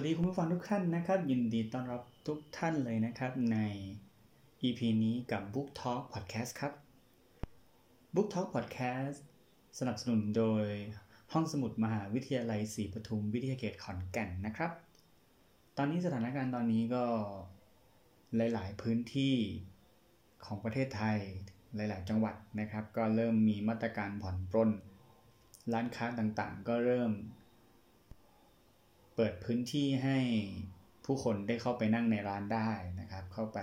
สวัสดีคุณผู้ฟังทุกท่านนะครับ ยินดีต้อนรับทุกท่านเลยนะครับใน EP นี้กับ Book Talk Podcast ครับ Book Talk Podcast สนับสนุนโดยห้องสมุดมหาวิทยาลัยศรีปทุมวิทยาเขตขอนแก่นนะครับ ตอนนี้สถานการณ์ตอนนี้ก็หลาย ๆ พื้นที่ของประเทศไทยหลาย ๆ จังหวัดนะครับ ก็เริ่มมีมาตรการผ่อนปรนร้านค้าต่างๆ ก็เริ่ม เปิดพื้นที่ให้ผู้คนได้เข้าไปนั่งในร้านได้นะครับ เข้าไป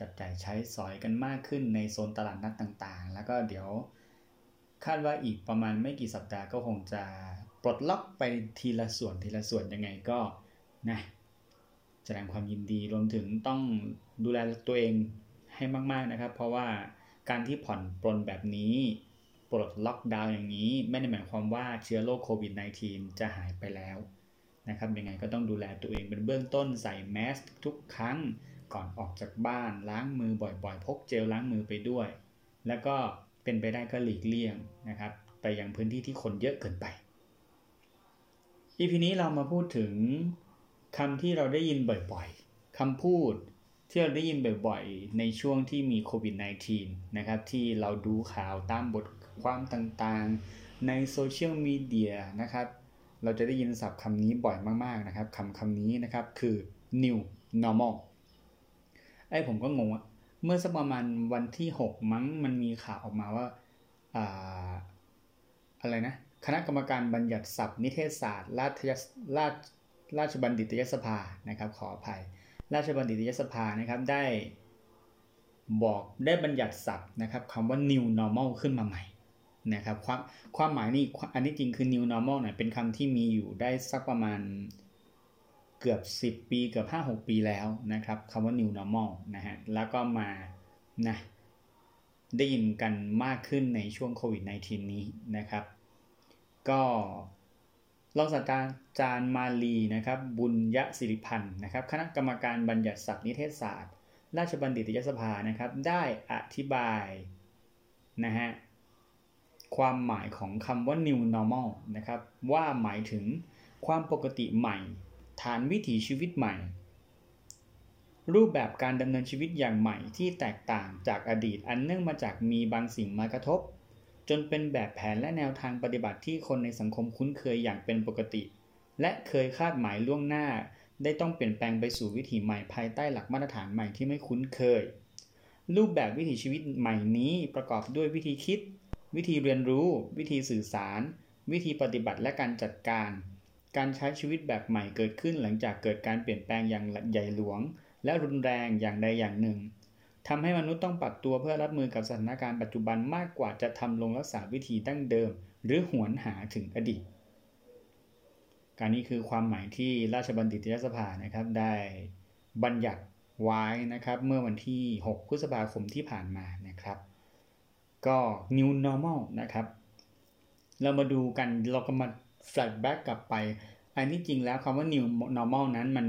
จับจ่ายใช้สอยกันมากขึ้นในโซนตลาดนัดต่างๆ แล้วก็เดี๋ยวคาดว่าอีกประมาณไม่กี่สัปดาห์ก็คงจะปลดล็อกไปทีละส่วนทีละส่วนยังไงก็นะแสดงความยินดีรวมถึงต้องดูแลตัวเองให้มาก ๆนะครับ เพราะว่าการที่ผ่อนปลนแบบนี้ ปลดล็อกดาวน์อย่างนี้ ไม่ได้หมายความว่าเชื้อโรคโควิด -19 จะหายไปแล้ว นะครับยังไงก็ต้องดูแลตัวเองเป็นเบื้องต้นใส่แมสทุกครั้งก่อนออกจากบ้านล้างมือบ่อยๆ พกเจลล้างมือไปด้วย แล้วก็เป็นไปได้ก็หลีกเลี่ยงนะครับ ไปยังพื้นที่ที่คนเยอะเกินไปอีพีนี้เรามาพูดถึงคำที่เราได้ยินบ่อยๆคำพูดที่เราได้ยินบ่อยๆ ในช่วงที่มีโควิด -19 นะครับที่เราดูข่าวตามบทความต่างๆ ในโซเชียลมีเดียนะครับ เราจะได้ยินศัพท์คำนี้บ่อยมากๆนะครับคำคำนี้นะครับคือ new normal ไอ้ผมก็งงว่าเมื่อสักประมาณวันที่ 6 มั้งมันมีข่าวออกมาว่าอะอะไรนะ คณะกรรมการบัญญัติศัพท์นิเทศศาสตร์ ราชราชราชบัณฑิตยสภานะครับ ขออภัย ราชบัณฑิตยสภานะครับได้บอกได้บัญญัติศัพท์นะครับคำว่า new normal ขึ้นมาใหม่ นะครับความความหมายนี่อันนี้จริงคือ new normal เนี่ยเป็นคำที่มีอยู่ได้สักประมาณเกือบ 10 ปีเกือบ 5-6 ปีแล้วนะครับคำว่า new normal นะฮะแล้วก็มานะได้ยินกันมากขึ้นในช่วงโควิด -19 นี้นะครับ ก็รองศาสตราจารย์มาลีนะครับ บุญยศิริพันธ์นะครับ คณะกรรมการบัญญัติศัพท์นิเทศศาสตร์ ราชบัณฑิตยสภานะครับ ได้อธิบายนะฮะ ความหมายของคำว่า new normal นะครับว่าหมายถึงความปกติใหม่ ฐานวิถีชีวิตใหม่ รูปแบบการดำเนินชีวิตอย่างใหม่ที่แตกต่างจากอดีตอันเนื่องมาจากมีบางสิ่งมากระทบ จนเป็นแบบแผนและแนวทางปฏิบัติที่คนในสังคมคุ้นเคยอย่างเป็นปกติ และเคยคาดหมายล่วงหน้า ได้ต้องเปลี่ยนแปลงไปสู่วิถีใหม่ภายใต้หลักมาตรฐานใหม่ที่ไม่คุ้นเคย รูปแบบวิถีชีวิตใหม่นี้ประกอบด้วยวิธีคิด วิธีเรียนรู้ วิธีสื่อสาร วิธีปฏิบัติและการจัดการ การใช้ชีวิตแบบใหม่เกิดขึ้นหลังจากเกิดการเปลี่ยนแปลงอย่างใหญ่หลวง และรุนแรงอย่างใดอย่างหนึ่งทำให้มนุษย์ต้องปรับตัวเพื่อรับมือกับสถานการณ์ปัจจุบันมากกว่าจะทำลงรักษาวิธีดั้งเดิม หรือหวนหาถึงอดีต การนี้คือความหมายที่ราชบัณฑิตยสภานะครับได้บัญญัติไว้นะครับเมื่อวันที่ 6 พฤษภาคมที่ผ่านมานะครับ ก็ new normal นะครับ เรามาดูกันเราก็มา flashback กลับไป อันนี้จริงแล้วคำว่า new normal นั้นมัน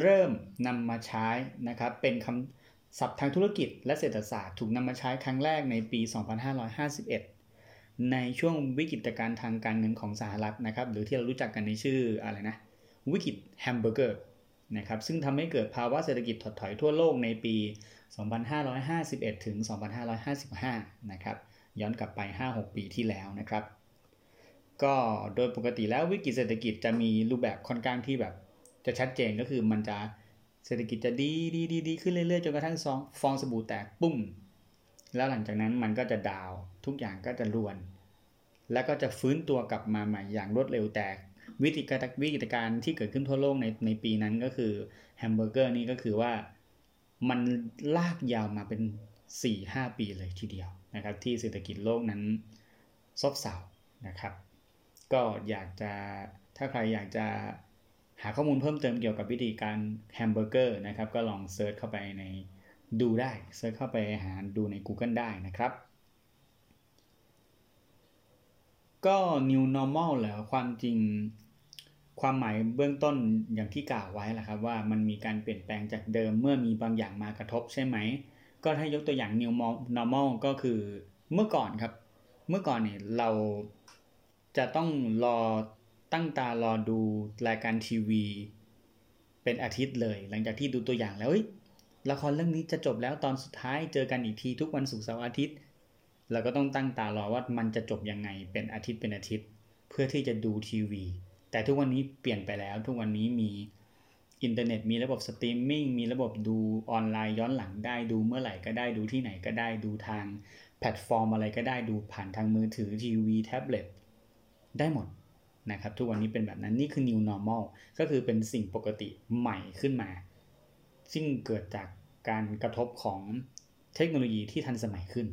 เริ่มนำมาใช้นะครับ เป็นคำศัพท์ทางธุรกิจและเศรษฐศาสตร์ถูกนำมาใช้ครั้งแรกในปี 2551 ในช่วงวิกฤตการณ์ทางการเงินของสหรัฐนะครับ หรือที่เรารู้จักกันในชื่ออะไรนะ วิกฤตแฮมเบอร์เกอร์ นะครับซึ่งทำให้เกิดภาวะเศรษฐกิจถดถอยทั่วโลกในปี 2551 ถึง 2555 นะครับย้อนกลับไป 5-6 ปีที่แล้วนะครับ ก็โดยปกติแล้ววิกฤตเศรษฐกิจจะมีรูปแบบค่อนข้างที่แบบจะชัดเจนก็คือมันจะเศรษฐกิจจะดีดีดีดีขึ้นเรื่อยๆ จนกระทั่งฟองสบู่แตกปุ้ม แล้วหลังจากนั้นมันก็จะ down ทุกอย่างก็จะรวน แล้วก็จะฟื้นตัวกลับมาใหม่อย่างรวดเร็วแต่ วิธีการวิกฤตการณ์ที่เกิดขึ้นทั่วโลกในในปีนั้นก็คือแฮมเบอร์เกอร์นี่ก็คือว่ามันลากยาวมาเป็น 4-5 ปีเลยทีเดียวนะครับ ที่เศรษฐกิจโลกนั้นซบเซานะครับ ก็อยากจะถ้าใครอยากจะหาข้อมูลเพิ่มเติมเกี่ยวกับวิกฤตการณ์แฮมเบอร์เกอร์นะครับ ก็ลอง search เข้าไปในดูได้ search เข้าไปหาดูใน Google ได้นะครับ ก็ new normal แล้วความจริง ความหมายเบื้องต้นอย่างที่กล่าวไว้แหละครับว่ามันมีการเปลี่ยนแปลงจากเดิมเมื่อมีบางอย่างมากระทบใช่ไหม ก็ถ้ายกตัวอย่าง new normal ก็คือเมื่อก่อนครับ เมื่อก่อนเนี่ยเราจะต้องรอตั้งตารอดูรายการทีวี เป็นอาทิตย์เลย หลังจากที่ดูตัวอย่างแล้วละครเรื่องนี้จะจบแล้วตอนสุดท้ายเจอกันอีกทีทุกวันศุกร์เสาร์อาทิตย์ เราก็ต้องตั้งตารอว่ามันจะจบยังไงเป็นอาทิตย์เป็นอาทิตย์ เพื่อที่จะดูทีวี แต่ทุกวันนี้เปลี่ยนไปแล้ว ทุกวันนี้มีอินเทอร์เน็ตมีระบบสตรีมมิ่งมีระบบดูออนไลน์ย้อนหลังได้ดูเมื่อไหร่ก็ได้ดูที่ไหนก็ได้ดูทางแพลตฟอร์มอะไรก็ได้ดูผ่านทางมือถือทีวีแท็บเล็ตได้หมดนะครับทุกวันนี้เป็นแบบนั้นนี่คือ new normal ก็คือเป็นสิ่งปกติใหม่ขึ้นมา ซึ่งเกิดจากการกระทบของเทคโนโลยีที่ทันสมัยขึ้น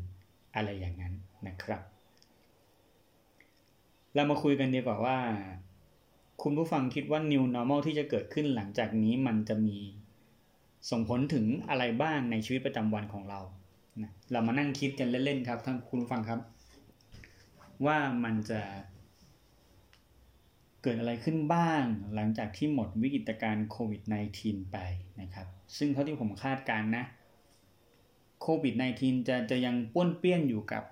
อะไรอย่างนั้นนะครับ เรามาคุยกันดีกว่าว่า คุณผู้ฟังคิดว่า new normal ที่จะเกิดขึ้นหลังจากนี้มันจะมีส่งผลถึงอะไรบ้างในชีวิตประจำวันของเรานะเรามานั่งคิดกันเล่นๆครับท่านคุณผู้ฟังครับ ว่ามันจะเกิดอะไรขึ้นบ้างหลังจากที่หมดวิกฤตการณ์โควิด -19 ไปนะครับ ซึ่งเท่าที่ผมคาดการนะโควิด -19 จะจะยังป้วนเปี้ยนอยู่กับ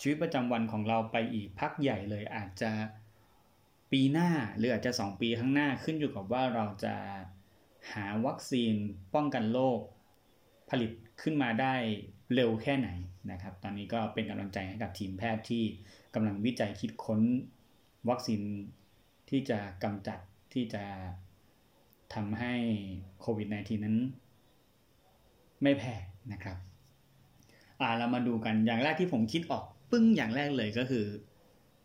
ชีวิตประจำวันของเราไปอีกพักใหญ่เลยอาจจะ ปีหน้าหรืออาจจะ 2 ปีข้างหน้าขึ้นอยู่กับว่าเราจะหาวัคซีนป้องกันโรคผลิตขึ้นมาได้เร็วแค่ไหนนะครับ ตอนนี้ก็เป็นกำลังใจให้กับทีมแพทย์ที่กำลังวิจัยคิดค้นวัคซีนที่จะกำจัดที่จะทำให้โควิด -19 นั้น ไม่แพร่นะครับ อ่าเรามาดูกันอย่างแรกที่ผมคิดออก ปึ้งอย่างแรกเลยก็คือ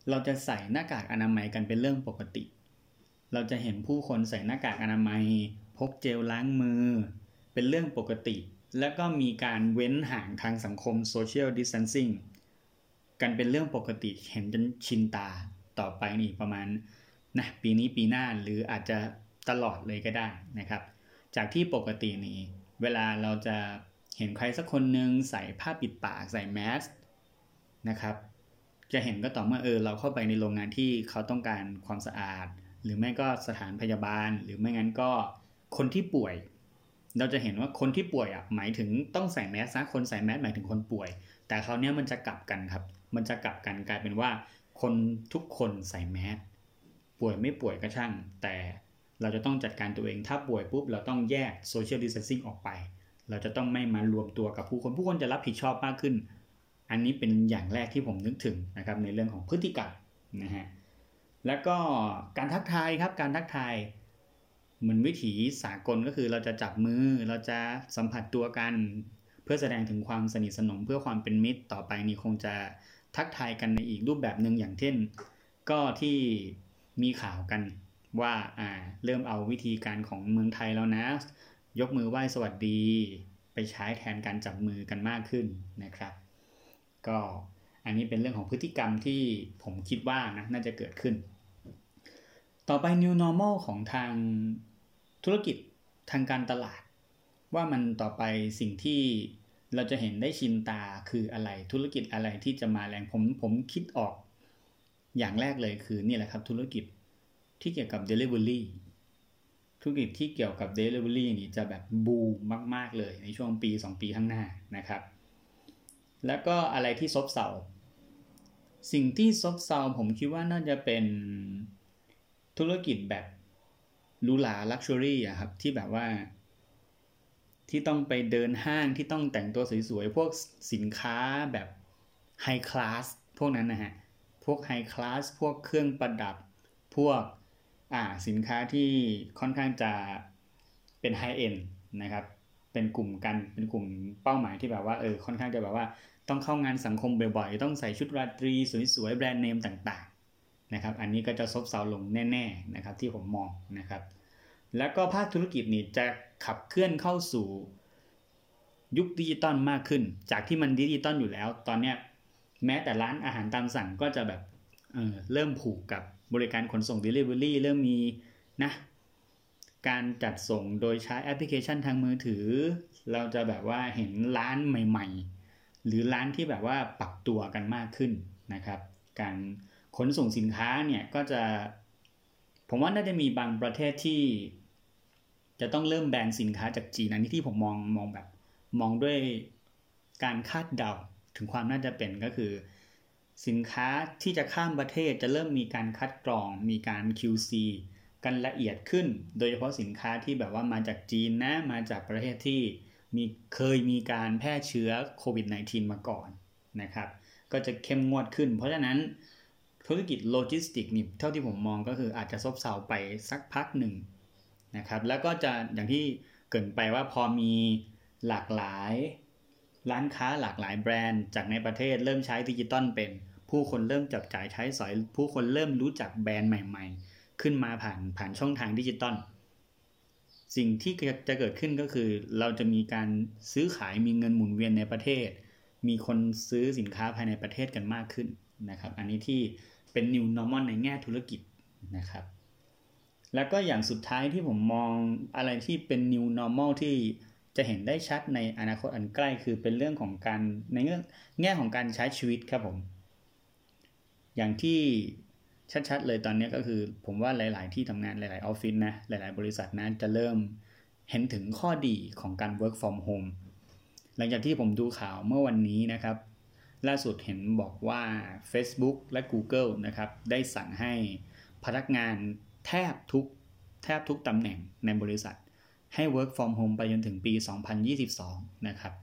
เราจะใส่หน้ากากอนามัยกันเป็นเรื่องปกติ เราจะเห็นผู้คนใส่หน้ากากอนามัย พกเจลล้างมือ เป็นเรื่องปกติ แล้วก็มีการเว้นห่างทางสังคมโซเชียลดิส a ทนซิ่งกันเป็นเรื่องปกติเห็นจนชินตาต่อไปนี่ประมาณนะปีนี้ปีหน้าหรืออาจจะตลอดเลยก็ได้นะครับ จากที่ปกตินี้ เวลาเราจะเห็นใครสักคนหนึ่งใส่ผ้าปิดปากใส่แมสนะครับ จะเห็นก็ต่อเมื่อเออเราเข้าไปในโรงงานที่เขาต้องการความสะอาด หรือไม่ก็สถานพยาบาล หรือไม่งั้นก็คนที่ป่วย เราจะเห็นว่าคนที่ป่วยอะหมายถึงต้องใส่แมสนะคนใส่แมสหมายถึงคนป่วย แต่คราวนี้มันจะกลับกันครับ มันจะกลับกันกลายเป็นว่า คนทุกคนใส่แมสป่วยไม่ป่วยก็ช่าง แต่เราจะต้องจัดการตัวเองถ้าป่วยปุ๊บเราต้องแยก social distancing ออกไป เราจะต้องไม่มารวมตัวกับผู้คนผู้คนจะรับผิดชอบมากขึ้น อันนี้เป็นอย่างแรกที่ผมนึกถึงนะครับในเรื่องของพฤติกรรมนะฮะแล้วก็การทักทายครับการทักทายเหมือนวิถีสากลก็คือเราจะจับมือเราจะสัมผัสตัวกันเพื่อแสดงถึงความสนิทสนมเพื่อความเป็นมิตรต่อไปนี้คงจะทักทายกันในอีกรูปแบบหนึ่งอย่างเช่น ก็ที่มีข่าวกันว่าอ่าเริ่มเอาวิธีการของเมืองไทยแล้วนะ ยกมือไหว้สวัสดี ไปใช้แทนการจับมือกันมากขึ้นนะครับ ก็อันนี้เป็นเรื่องของพฤติกรรมที่ผมคิดว่านะน่าจะเกิดขึ้น ต่อไป new normal ของทางธุรกิจทางการตลาด ว่ามันต่อไปสิ่งที่เราจะเห็นได้ชินตาคืออะไรธุรกิจอะไรที่จะมาแรงผมผมคิดออกอย่างแรกเลยคือนี่แหละครับธุรกิจที่เกี่ยวกับ Delivery ธุรกิจที่เกี่ยวกับ Delivery นี่จะแบบบูมมาก ๆ เลยในช่วงปี 2 ปีข้างหน้านะครับ แล้วก็อะไรที่ซบเซาสิ่งที่ซบเซาผมคิดว่าน่าจะเป็นธุรกิจแบบหรูหรา luxury อะครับ ที่แบบว่า ที่ต้องไปเดินห้างที่ต้องแต่งตัวสวยๆ พวกสินค้าแบบ high class พวกนั้นนะฮะ พวก high class พวกเครื่องประดับ พวกอ่าสินค้าที่ค่อนข้างจะเป็น high-end นะครับ เป็นกลุ่มกันเป็นกลุ่มเป้าหมายที่แบบว่าเออค่อนข้างจะแบบว่า ต้องเข้างานสังคมบ่อยๆ ต้องใส่ชุดราตรีสวยๆ แบรนด์เนมต่างๆนะครับ อันนี้ก็จะซบเซาลงแน่ๆนะครับที่ผมมองนะครับ แล้วก็ภาคธุรกิจนี่จะขับเคลื่อนเข้าสู่ยุคดิจิตอลมากขึ้น จากที่มันดิจิตอลอยู่แล้ว ตอนเนี้ยแม้แต่ร้านอาหารตามสั่งก็จะแบบเริ่มผูกกับบริการขนส่ง delivery เริ่มมีนะการจัดส่งโดยใช้แอปพลิเคชันทางมือถือ เราจะแบบว่าเห็นร้านใหม่ๆ หรือร้านที่แบบว่าปรับตัวกันมากขึ้นนะครับ การขนส่งสินค้าเนี่ยก็จะ ผมว่าน่าจะมีบางประเทศที่ จะต้องเริ่มแบนสินค้าจากจีนอันนี้ที่ผมมองมองแบบ มองด้วยการคาดเดาถึงความน่าจะเป็นก็คือ สินค้าที่จะข้ามประเทศจะเริ่มมีการคัดกรอง มีการ QC กันละเอียดขึ้น โดยเฉพาะสินค้าที่แบบว่ามาจากจีนนะมาจากประเทศที่ มีเคยมีการแพร่เชื้อโควิด -19 มาก่อนนะครับ ก็จะเข้มงวดขึ้น เพราะฉะนั้นธุรกิจโลจิสติกนี่เท่าที่ผมมองก็คืออาจจะซบเซาไปสักพักหนึ่งนะครับ แล้วก็จะอย่างที่เกริ่นไปว่าพอมีหลากหลายร้านค้าหลากหลายแบรนด์จากในประเทศเริ่มใช้ดิจิตอลเป็น ผู้คนเริ่มจับจ่ายใช้สอย ผู้คนเริ่มรู้จักแบรนด์ใหม่ ๆ ขึ้นมาผ่านผ่านช่องทางดิจิตอล สิ่งที่จะเกิดขึ้นก็คือ เราจะมีการซื้อขายมีเงินหมุนเวียนในประเทศ มีคนซื้อสินค้าภายในประเทศกันมากขึ้นนะครับ อันนี้ที่เป็น new normal ในแง่ธุรกิจนะครับ แล้วก็อย่างสุดท้ายที่ผมมองอะไรที่เป็น new normal ที่จะเห็นได้ชัดในอนาคตอันใกล้คือเป็นเรื่องของการในเรื่องแง่ของการใช้ชีวิตครับผม อย่างที่ ชัดๆเลยตอนนี้ก็คือ ผมว่าหลาย ๆ ที่ทำงานหลาย ๆ ออฟฟิศนะ หลาย ๆ บริษัทนะจะเริ่มเห็นถึงข้อดีของการ work from home หลังจากที่ผมดูข่าวเมื่อวันนี้นะครับ ล่าสุดเห็นบอกว่า Facebook และ Google นะครับ ได้สั่งให้พนักงานแทบทุกแทบทุกตำแหน่งในบริษัท ให้ work from home ไปจนถึงปี 2022 นะครับ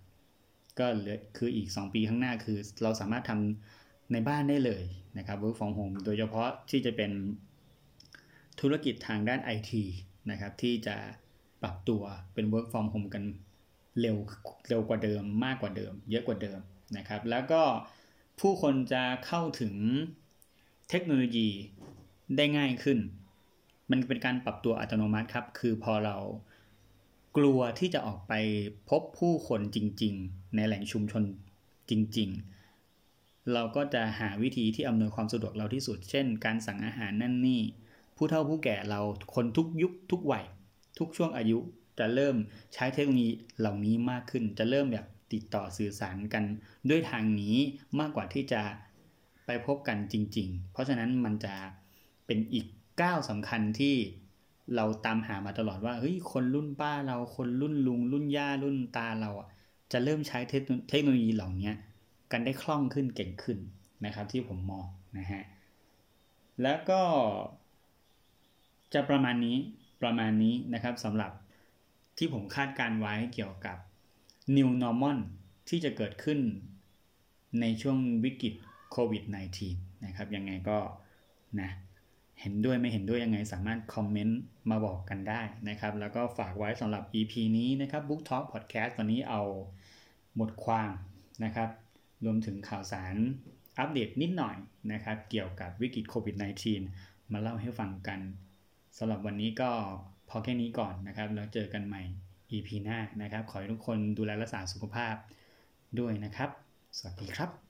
ก็เหลือคืออีก 2 ปีข้างหน้าคือเราสามารถทำในบ้านได้เลย นะครับ work from home โดยเฉพาะที่จะเป็นธุรกิจทางด้าน IT นะครับที่จะปรับตัวเป็น work from home กันเร็วเร็วกว่าเดิมมากกว่าเดิม เยอะกว่าเดิมนะครับ แล้วก็ผู้คนจะเข้าถึงเทคโนโลยีได้ง่ายขึ้น มันเป็นการปรับตัวอัตโนมัติครับ คือพอเรากลัวที่จะออกไปพบผู้คนจริง ๆ ในแหล่งชุมชนจริง ๆ เราก็จะหาวิธีที่อำนวยความสะดวกเราที่สุด เช่น การสั่งอาหารนั่นนี่ ผู้เฒ่าผู้แก่เราคนทุกยุคทุกวัยทุกช่วงอายุจะเริ่มใช้เทคโนโลยีเหล่านี้มากขึ้น จะเริ่มแบบติดต่อสื่อสารกันด้วยทางนี้มากกว่าที่จะไปพบกันจริง ๆ เพราะฉะนั้นมันจะเป็นอีกก้าวสำคัญที่เราตามหามาตลอดว่าเฮ้ยคนรุ่นป้าเราคนรุ่นลุง รุ่นย่ารุ่นตาเราอะจะเริ่มใช้เทคโนโลยีเหล่านี้ กันได้คล่องขึ้นเก่งขึ้นนะครับ ที่ผมมองนะฮะแล้วก็ จะประมาณนี้ประมาณนี้นะครับสำหรับที่ผมคาดการไว้เกี่ยวกับ New Normal ที่จะเกิดขึ้นในช่วงวิกฤตโควิด -19 นะครับ ยังไงก็นะเห็นด้วยไม่เห็นด้วยยังไงสามารถคอมเมนต์มาบอกกันได้นะครับ แล้วก็ฝากไว้สำหรับ EP นี้นะครับ Book Talk Podcast ตอนนี้เอาบทความนะครับ รวมถึงข่าวสารอัปเดตนิดหน่อยนะครับ เกี่ยวกับวิกฤตโควิด -19 มาเล่าให้ฟังกันสำหรับวันนี้ก็พอแค่นี้ก่อนนะครับ แล้วเจอกันใหม่ EP หน้านะครับ ขอให้ทุกคนดูแลรักษาสุขภาพด้วยนะครับ สวัสดีครับ